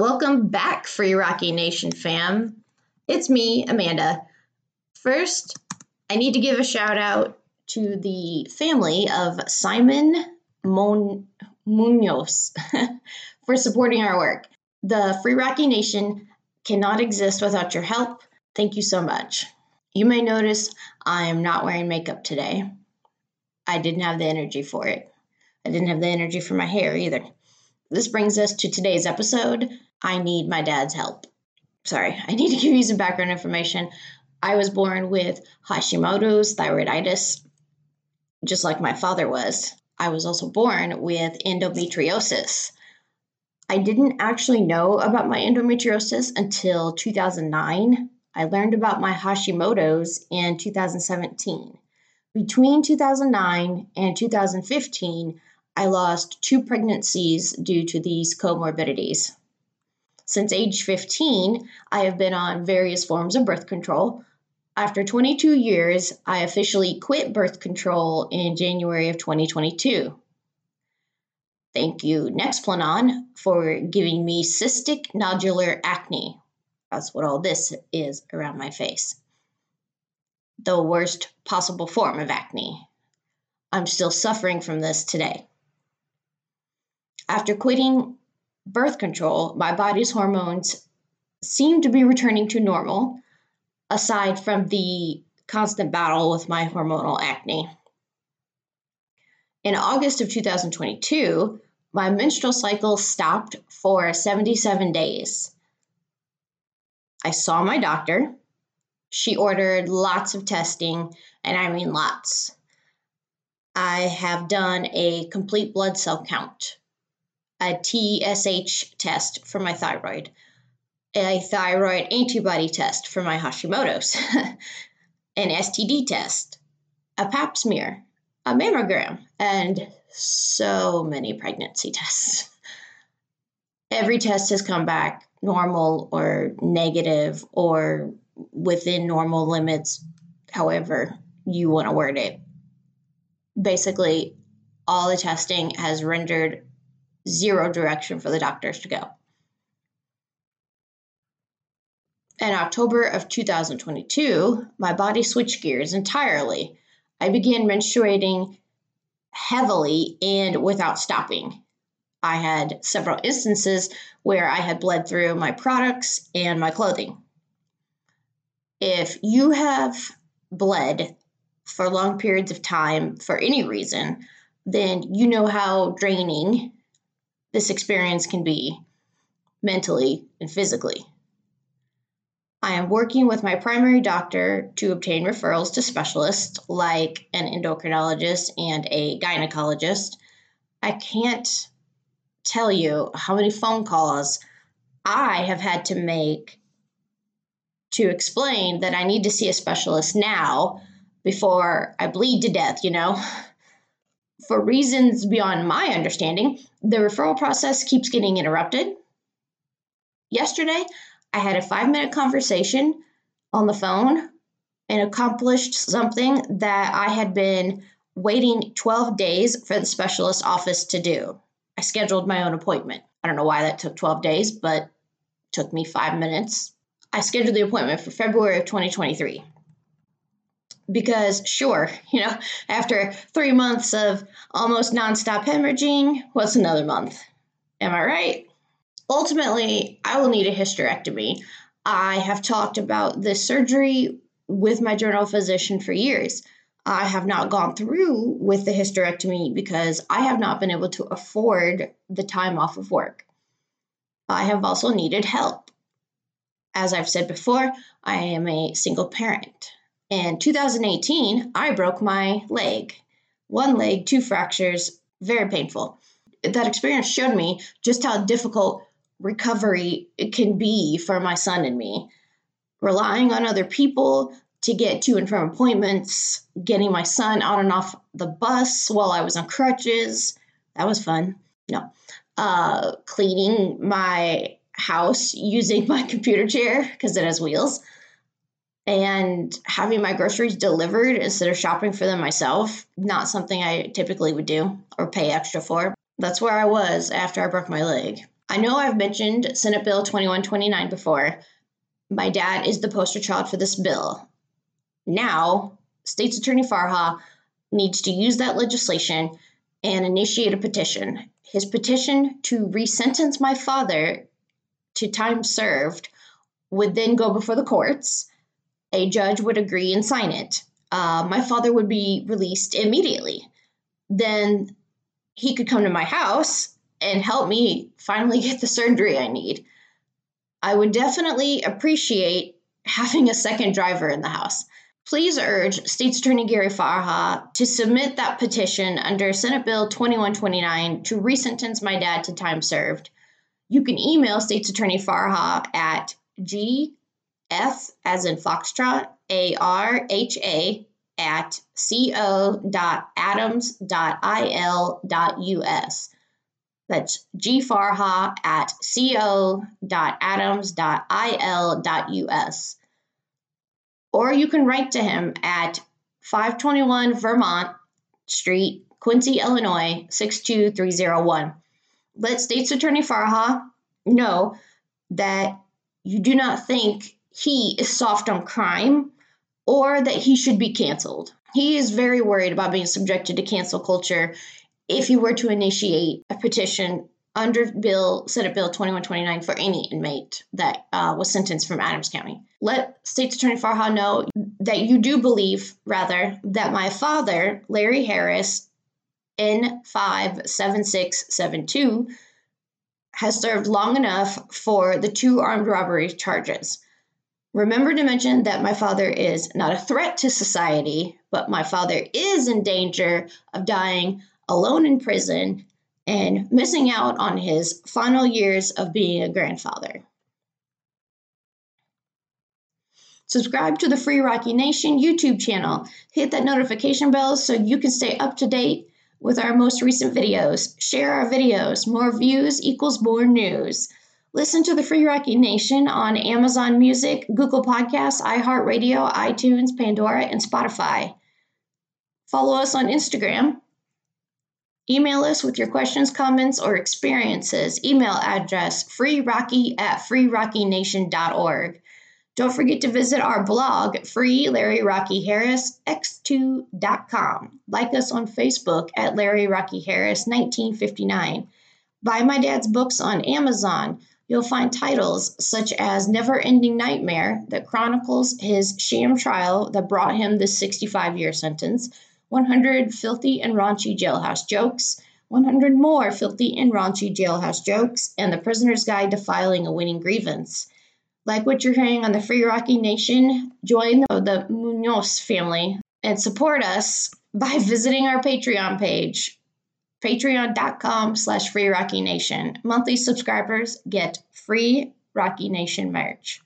Welcome back, Free Rocky Nation fam. It's me, Amanda. First, I need to give a shout out to the family of Simon Mon- Munoz for supporting our work. The Free Rocky Nation cannot exist without your help. Thank you so much. You may notice I am not wearing makeup today. I didn't have the energy for it. I didn't have the energy for my hair either. This brings us to today's episode. I need my dad's help. Sorry, I need to give you some background information. I was born with Hashimoto's thyroiditis, just like my father was. I was also born with endometriosis. I didn't actually know about my endometriosis until 2009. I learned about my Hashimoto's in 2017. Between 2009 and 2015, I lost two pregnancies due to these comorbidities. Since age 15, I have been on various forms of birth control. After 22 years, I officially quit birth control in January of 2022. Thank you, Nexplanon, for giving me cystic nodular acne. That's what all this is around my face. The worst possible form of acne. I'm still suffering from this today. After quitting birth control, my body's hormones seem to be returning to normal, aside from the constant battle with my hormonal acne. In August of 2022, my menstrual cycle stopped for 77 days. I saw my doctor. She ordered lots of testing, and I mean lots. I have done a complete blood cell count a TSH test for my thyroid, a thyroid antibody test for my Hashimoto's, an STD test, a pap smear, a mammogram, and so many pregnancy tests. Every test has come back normal or negative or within normal limits, however you want to word it. Basically, all the testing has rendered zero direction for the doctors to go. In October of 2022, my body switched gears entirely. I began menstruating heavily and without stopping. I had several instances where I had bled through my products and my clothing. If you have bled for long periods of time for any reason, then you know how draining this experience can be mentally and physically. I am working with my primary doctor to obtain referrals to specialists like an endocrinologist and a gynecologist. I can't tell you how many phone calls I have had to make to explain that I need to see a specialist now before I bleed to death, you know? for reasons beyond my understanding, the referral process keeps getting interrupted. Yesterday, I had a five minute conversation on the phone and accomplished something that I had been waiting 12 days for the specialist office to do. I scheduled my own appointment. I don't know why that took 12 days, but took me five minutes. I scheduled the appointment for February of 2023 because sure, you know, after three months of almost nonstop hemorrhaging, what's another month? Am I right? Ultimately, I will need a hysterectomy. I have talked about this surgery with my general physician for years. I have not gone through with the hysterectomy because I have not been able to afford the time off of work. I have also needed help. As I've said before, I am a single parent. In 2018, I broke my leg. One leg, two fractures, very painful. That experience showed me just how difficult recovery can be for my son and me. Relying on other people to get to and from appointments, getting my son on and off the bus while I was on crutches. That was fun. No. Uh, cleaning my house using my computer chair because it has wheels and having my groceries delivered instead of shopping for them myself, not something I typically would do or pay extra for. That's where I was after I broke my leg. I know I've mentioned Senate Bill 2129 before. My dad is the poster child for this bill. Now, State's Attorney Farha needs to use that legislation and initiate a petition. His petition to resentence my father to time served would then go before the courts. A judge would agree and sign it. Uh, my father would be released immediately. Then he could come to my house and help me finally get the surgery I need. I would definitely appreciate having a second driver in the house. Please urge State's Attorney Gary Farha to submit that petition under Senate Bill 2129 to resentence my dad to time served. You can email State's Attorney Farha at gf as in Foxtrot, A R H A at co.adams.il.us. That's gfarha at co.adams.il.us. Or you can write to him at 521 Vermont Street, Quincy, Illinois 62301. Let State's Attorney Farha know that you do not think he is soft on crime or that he should be canceled. He is very worried about being subjected to cancel culture if he were to initiate a petition under Bill Senate Bill 2129 for any inmate that uh, was sentenced from Adams County. Let State's Attorney Farha know that you do believe, rather, that my father, Larry Harris, N57672, has served long enough for the two armed robbery charges. Remember to mention that my father is not a threat to society, but my father is in danger of dying alone in prison and missing out on his final years of being a grandfather. Subscribe to the Free Rocky Nation YouTube channel. Hit that notification bell so you can stay up to date with our most recent videos. Share our videos. More views equals more news. Listen to the Free Rocky Nation on Amazon Music, Google Podcasts, iHeartRadio, iTunes, Pandora, and Spotify. Follow us on Instagram Email us with your questions, comments, or experiences. Email address freerocky at freerockynation.org. Don't forget to visit our blog, Free Larry Rocky Harris X2.com. Like us on Facebook at Larry Rocky Harris 1959. Buy my dad's books on Amazon. You'll find titles such as Never Ending Nightmare that chronicles his sham trial that brought him this 65 year sentence 100 filthy and raunchy jailhouse jokes, 100 more filthy and raunchy jailhouse jokes, and the prisoner's guide to filing a winning grievance. Like what you're hearing on the Free Rocky Nation, join the, the Munoz family and support us by visiting our Patreon page, patreon.com slash Free Rocky Nation. Monthly subscribers get free Rocky Nation merch.